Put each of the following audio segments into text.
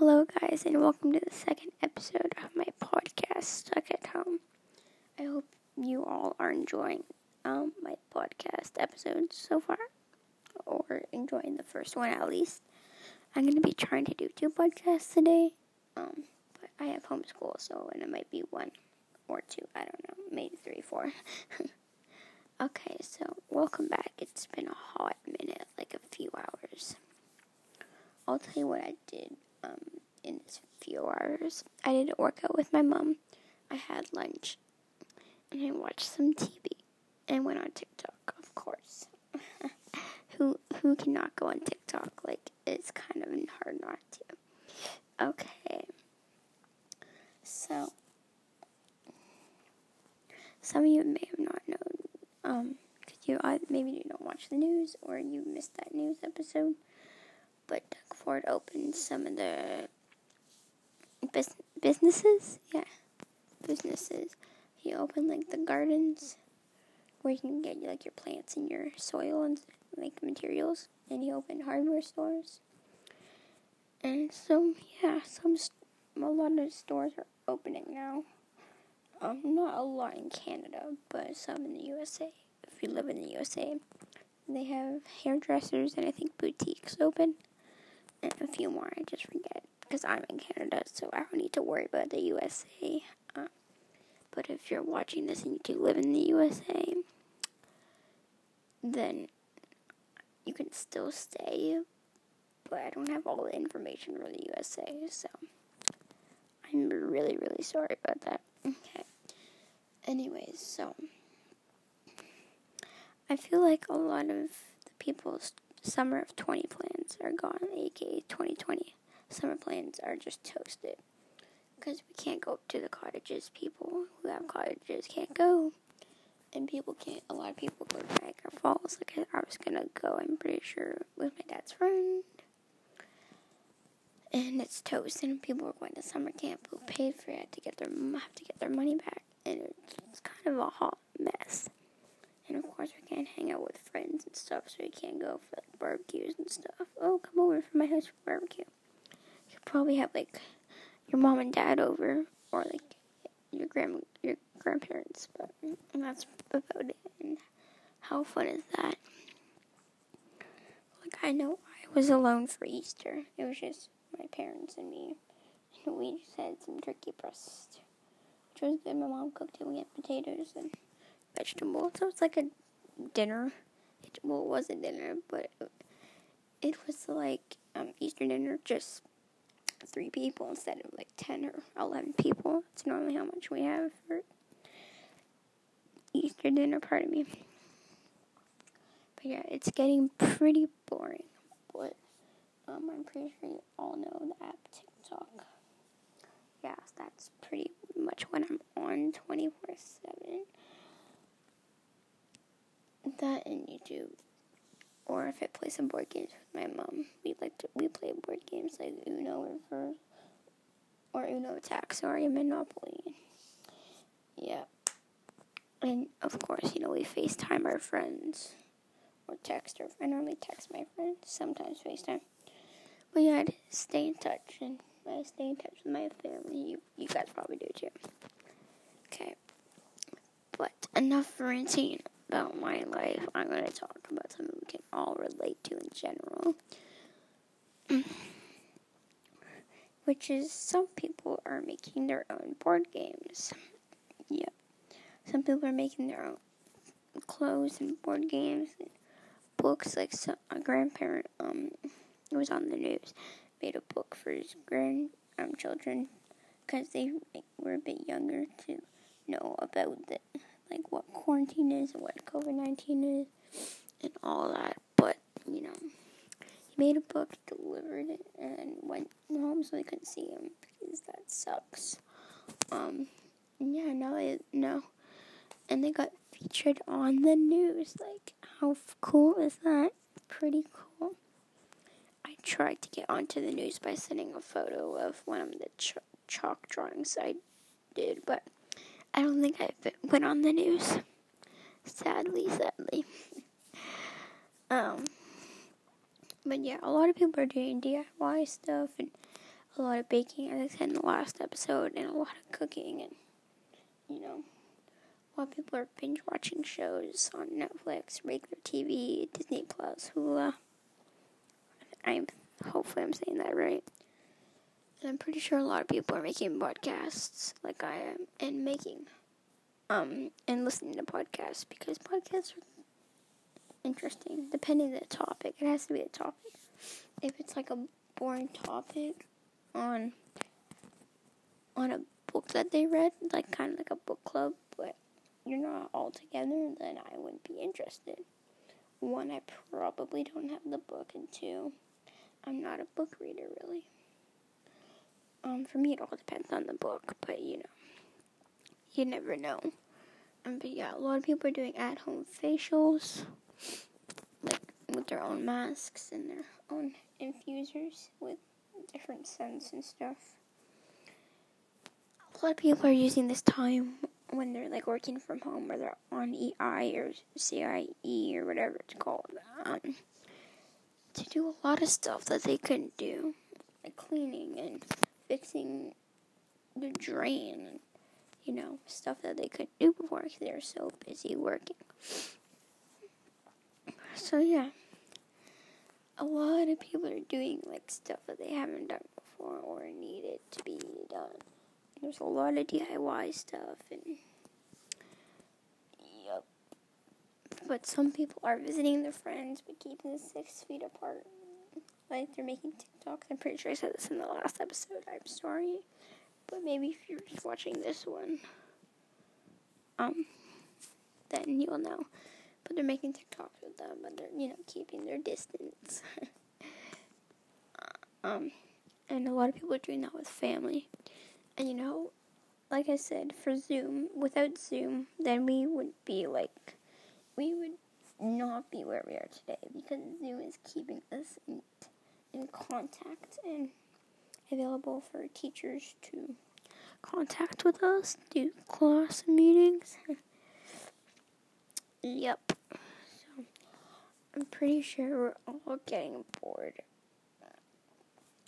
Hello, guys, and welcome to the second episode of my podcast, Stuck at Home. I hope you all are enjoying um, my podcast episodes so far, or enjoying the first one at least. I'm going to be trying to do two podcasts today, um, but I have homeschool, so and it might be one or two. I don't know, maybe three, four. okay, so welcome back. It's been a hot minute, like a few hours. I'll tell you what I did um, in this few hours. I did a workout with my mom. I had lunch, and I watched some TV, and went on TikTok, of course. who who cannot go on TikTok? Like it's kind of hard not to. Okay. So some of you may have not known, um, you uh, maybe you don't watch the news or you missed that news episode. But Doug Ford opened some of the bus- businesses. Yeah, businesses. He opened like the gardens where you can get like your plants and your soil and like materials. And he opened hardware stores. And so yeah, some st- a lot of stores are opening now. Um, not a lot in Canada, but some in the USA. If you live in the USA, they have hairdressers and I think boutiques open and a few more. I just forget because I'm in Canada, so I don't need to worry about the USA. Uh, but if you're watching this and you do live in the USA, then you can still stay. But I don't have all the information for the USA, so I'm really, really sorry about that. Okay. Anyways, so I feel like a lot of the people's summer of 20 plans are gone, aka 2020. Summer plans are just toasted. Because we can't go to the cottages. People who have cottages can't go. And people can't, a lot of people go to Niagara Falls. Like I was gonna go, I'm pretty sure, with my dad's friend. And it's toast, and people are going to summer camp who paid for it to get their have to get their money back, and it's kind of a hot mess. And of course, we can't hang out with friends and stuff, so we can't go for like barbecues and stuff. Oh, come over for my house for barbecue. You could probably have like your mom and dad over, or like your grand your grandparents, but that's about it. And how fun is that? Like I know I was alone for Easter. It was just my parents and me, and we just had some turkey breast, which was good. My mom cooked it. We had potatoes and vegetables. So it's like a dinner. It, well, it was a dinner, but it, it was like um, Easter dinner, just three people instead of like 10 or 11 people. It's normally how much we have for Easter dinner, pardon me. But yeah, it's getting pretty boring. But um, I'm pretty sure you all know the app TikTok. Yeah, that's pretty much when I'm on 24 7 that and YouTube. Or if I play some board games with my mom, we like to we play board games like Uno or or Uno Attack, sorry, Monopoly. Yeah. And of course, you know, we FaceTime our friends. Or text or I normally text my friends, sometimes FaceTime. But yeah, I stay in touch and I stay in touch with my family. You you guys probably do too. Okay. But enough ranting about my life. I'm going to talk about something we can all relate to in general. Which is some people are making their own board games. Yep. Some people are making their own clothes and board games and books. Like some, a grandparent, um, it was on the news, made a book for his grandchildren um, because they were a bit younger to know about the like what quarantine is and what COVID 19 is and all that. But, you know, he made a book, delivered it, and went home so they couldn't see him because that sucks. Um, yeah, no, they know. And they got featured on the news. Like, how cool is that? Pretty cool. I tried to get onto the news by sending a photo of one of the ch- chalk drawings I did, but I don't think I went on the news. Sadly, sadly. um, but yeah, a lot of people are doing DIY stuff, and a lot of baking, as I said in the last episode, and a lot of cooking, and you know, a lot of people are binge watching shows on Netflix, regular TV, Disney Plus, Hulu. I'm hopefully I'm saying that right. And I'm pretty sure a lot of people are making podcasts like I am, and making um and listening to podcasts because podcasts are interesting depending on the topic. It has to be a topic. If it's like a boring topic on on a book that they read, like kind of like a book club, but you're not all together, then I wouldn't be interested. One, I probably don't have the book, and two, I'm not a book reader really. Um, for me, it all depends on the book, but you know, you never know. Um, but yeah, a lot of people are doing at-home facials, like with their own masks and their own infusers with different scents and stuff. A lot of people are using this time when they're like working from home or they're on EI or CIE or whatever it's called um, to do a lot of stuff that they couldn't do, like cleaning and fixing the drain and you know stuff that they couldn't do before because they were so busy working. So yeah, a lot of people are doing like stuff that they haven't done before or needed to be done. There's a lot of DIY stuff and yep. But some people are visiting their friends but keeping six feet apart. Like they're making TikToks. I'm pretty sure I said this in the last episode. I'm sorry. But maybe if you're just watching this one, um, then you'll know but they're making TikToks with them, but they're you know keeping their distance. um, and a lot of people are doing that with family, and you know, like I said, for Zoom, without Zoom, then we would be like, we would not be where we are today because Zoom is keeping us in, in contact and available for teachers to contact with us, do class meetings. Yep. So I'm pretty sure we're all getting bored.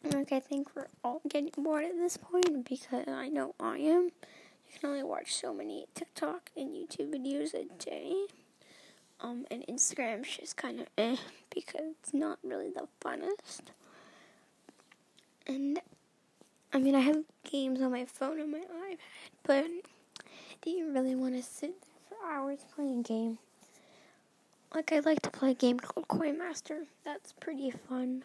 Like I think we're all getting bored at this point because I know I am. You can only watch so many TikTok and YouTube videos a day. Um, and Instagram's just kind of eh because it's not really the funnest. And I mean, I have games on my phone and my iPad, but do you really want to sit there for hours playing a game. Like I like to play a game called Coin Master. That's pretty fun.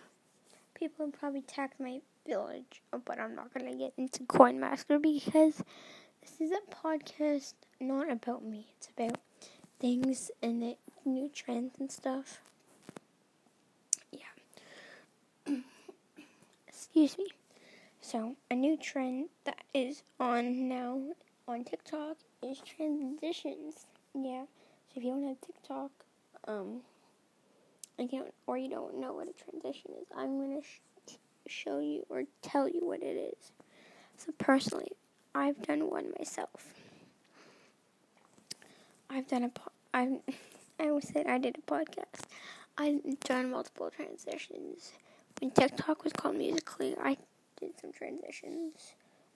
People probably attack my village, oh, but I'm not gonna get into Coin Master because this is a podcast not about me. It's about things and the new trends and stuff. Yeah. Excuse me. So, a new trend that is on now on TikTok is transitions. Yeah. So if you don't have TikTok, um, you or you don't know what a transition is, I'm gonna sh- show you or tell you what it is. So personally, I've done one myself. I've done a po- I I always said I did a podcast. I've done multiple transitions. When TikTok was called Musical.ly, I did some transitions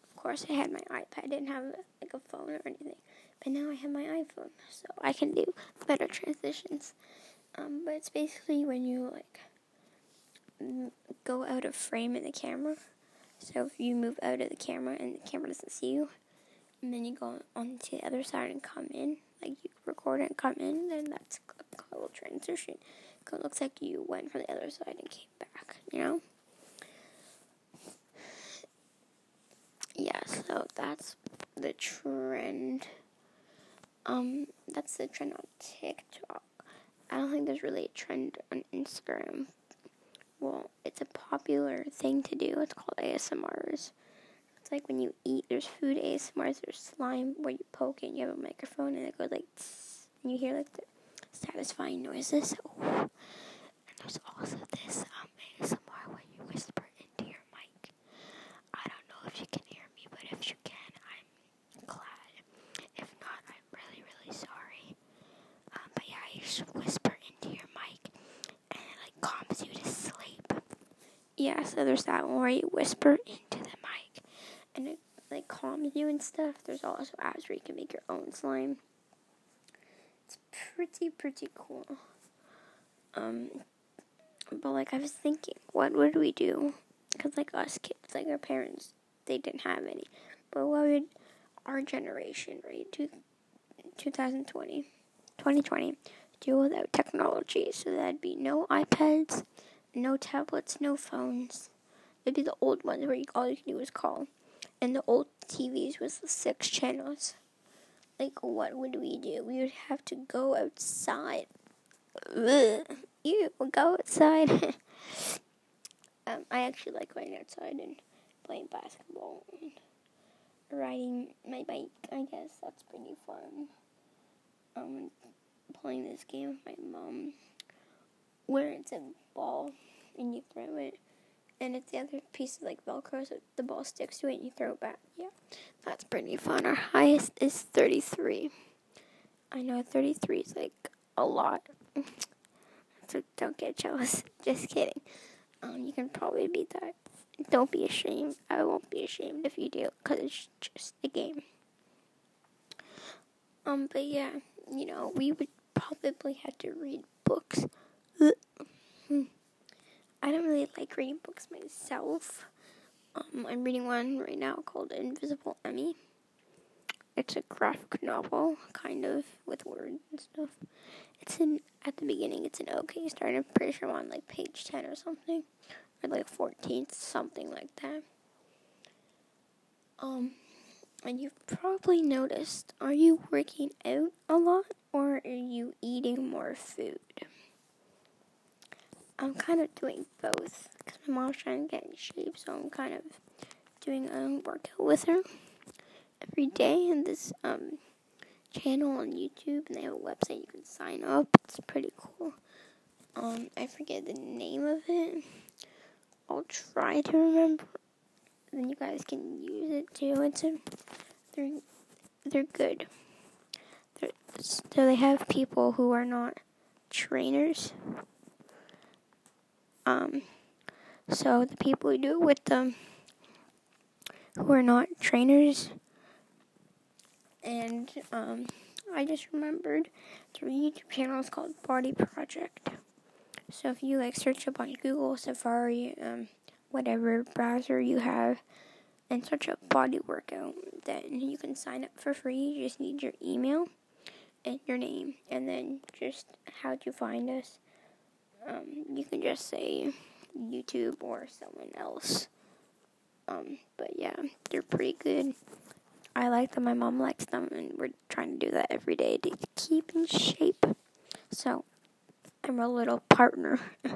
Of course, I had my iPad. I didn't have like a phone or anything, but now I have my iPhone, so I can do better transitions. Um, but it's basically when you like go out of frame in the camera. So if you move out of the camera and the camera doesn't see you, and then you go on to the other side and come in, like you record and come in, then that's a little transition. It looks like you went from the other side and came back, you know? yeah, so that's the trend. Um, that's the trend on TikTok. I don't think there's really a trend on Instagram. Well, it's a popular thing to do. It's called ASMRs. It's like when you eat, there's food ASMRs, there's slime where you poke and you have a microphone and it goes like, and you hear like the satisfying noises. Oh. And there's also this um, ASMR where you whisper into your mic. I don't know if you can hear me, but if you can, I'm glad. If not, I'm really, really sorry. Um, but yeah, you should whisper into your mic and it like calms you to sleep. Yeah, so there's that one where you whisper into the and it like calms you and stuff. There's also apps where you can make your own slime. It's pretty pretty cool. Um, but like I was thinking, what would we do? Because like us kids, like our parents, they didn't have any. But what would our generation, right? Two, 2020, 2020, do without technology? So that'd be no iPads, no tablets, no phones. It'd be the old ones where you, all you can do is call. And the old TVs with the six channels. Like, what would we do? We would have to go outside. Ew, go outside. um, I actually like going outside and playing basketball and riding my bike. I guess that's pretty fun. Um, playing this game with my mom, where it's a ball and you throw it and it's the other piece of like Velcro, so the ball sticks to it and you throw it back. Yeah, that's pretty fun. Our highest is 33. I know 33 is like a lot, so don't get jealous. Just kidding. Um, you can probably beat that. Don't be ashamed. I won't be ashamed if you do, cause it's just a game. Um, but yeah, you know, we would probably have to read books. I don't really like reading books myself. Um, I'm reading one right now called Invisible Emmie. It's a graphic novel, kind of, with words and stuff. It's in, at the beginning, it's an okay start. I'm pretty sure I'm on like page 10 or something. Or like 14th, something like that. Um, and you've probably noticed, are you working out a lot or are you eating more food? I'm kind of doing both because my mom's trying to get in shape, so I'm kind of doing a workout with her every day. in this um, channel on YouTube, and they have a website you can sign up. It's pretty cool. Um, I forget the name of it. I'll try to remember. Then you guys can use it too. It's a, they're they're good. They're, so they have people who are not trainers um, so the people who do it with them, who are not trainers, and um, I just remembered the YouTube channel is called Body Project. So if you like search up on Google, Safari, um, whatever browser you have, and search up body workout, then you can sign up for free. You just need your email and your name, and then just how to find us um, you can just say YouTube or someone else. Um, but yeah, they're pretty good. I like them. My mom likes them, and we're trying to do that every day to keep in shape. So I'm a little partner.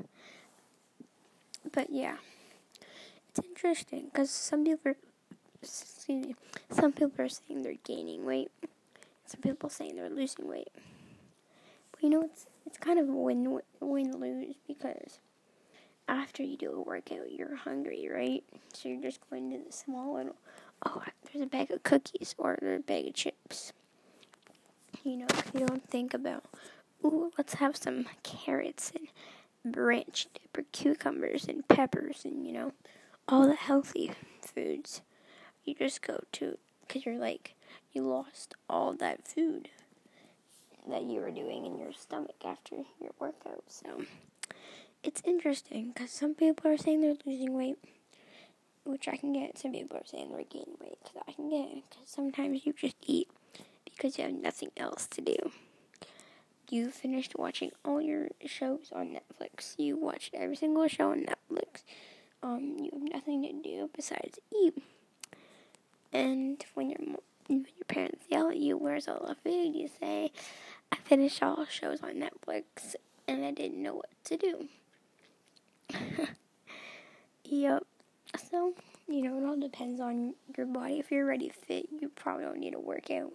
but yeah, it's interesting because some people are, excuse me, some people are saying they're gaining weight. Some people saying they're losing weight. But you know, it's it's kind of win win lose because after you do a workout, you're hungry, right? So you're just going to the small little, oh, there's a bag of cookies or there's a bag of chips. You know, you don't think about, ooh, let's have some carrots and branch dip or cucumbers and peppers and, you know, all the healthy foods. You just go to, because you're like, you lost all that food that you were doing in your stomach after your workout. So it's interesting because some people are saying they're losing weight, which I can get. Some people are saying they're gaining weight, because I can get. Because sometimes you just eat because you have nothing else to do. You finished watching all your shows on Netflix. You watched every single show on Netflix. Um, you have nothing to do besides eat. And when your when your parents yell at you, "Where's all the food?" you say, I finished all shows on Netflix and I didn't know what to do. yep. So, you know, it all depends on your body. If you're already fit, you probably don't need to work out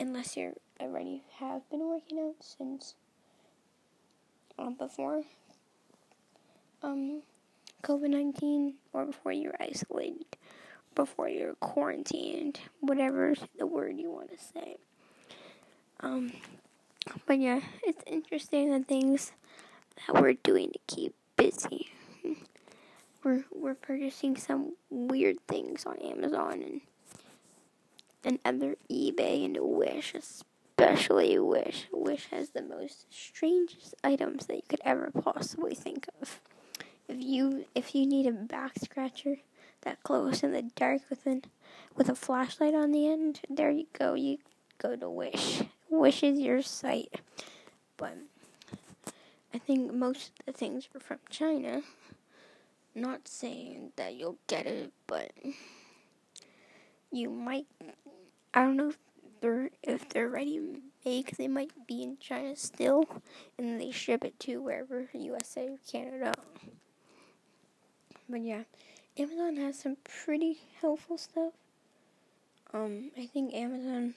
unless you're already have been working out since um, before um, COVID 19 or before you're isolated, before you're quarantined, whatever the word you want to say. Um, but yeah, it's interesting the things that we're doing to keep busy. we're we're purchasing some weird things on Amazon and and other eBay and Wish, especially Wish. Wish has the most strangest items that you could ever possibly think of. If you if you need a back scratcher that close in the dark with an with a flashlight on the end, there you go. You go to Wish. Wish is your site. But I think most of the things are from China. Not saying that you'll get it, but you might. I don't know if they're if they're ready made they might be in China still, and they ship it to wherever USA or Canada. But yeah, Amazon has some pretty helpful stuff. Um, I think Amazon.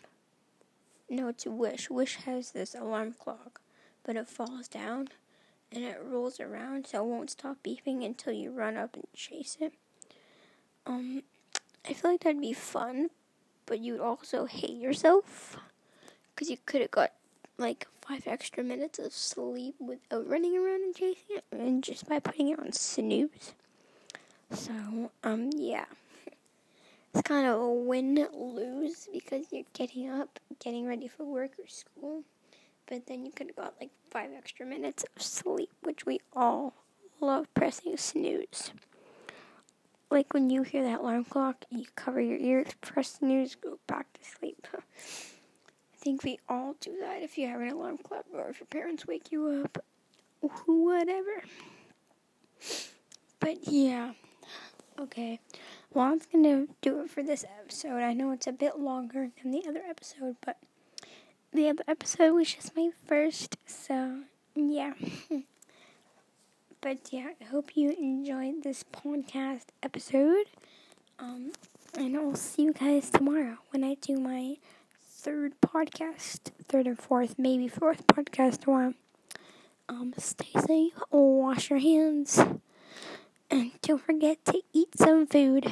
No, it's Wish. Wish has this alarm clock, but it falls down and it rolls around so it won't stop beeping until you run up and chase it. Um, I feel like that'd be fun, but you'd also hate yourself because you could have got like five extra minutes of sleep without running around and chasing it, and just by putting it on snooze. So, um, yeah. It's kind of a win lose because you're getting up, getting ready for work or school, but then you could have got like five extra minutes of sleep, which we all love pressing snooze. Like when you hear that alarm clock, you cover your ears, press snooze, go back to sleep. I think we all do that if you have an alarm clock or if your parents wake you up, whatever. But yeah, okay. Well, I'm gonna do it for this episode. I know it's a bit longer than the other episode, but the other episode was just my first, so yeah. but yeah, I hope you enjoyed this podcast episode. Um, and I'll see you guys tomorrow when I do my third podcast, third or fourth, maybe fourth podcast tomorrow. Um, stay safe, wash your hands, and don't forget to eat some food.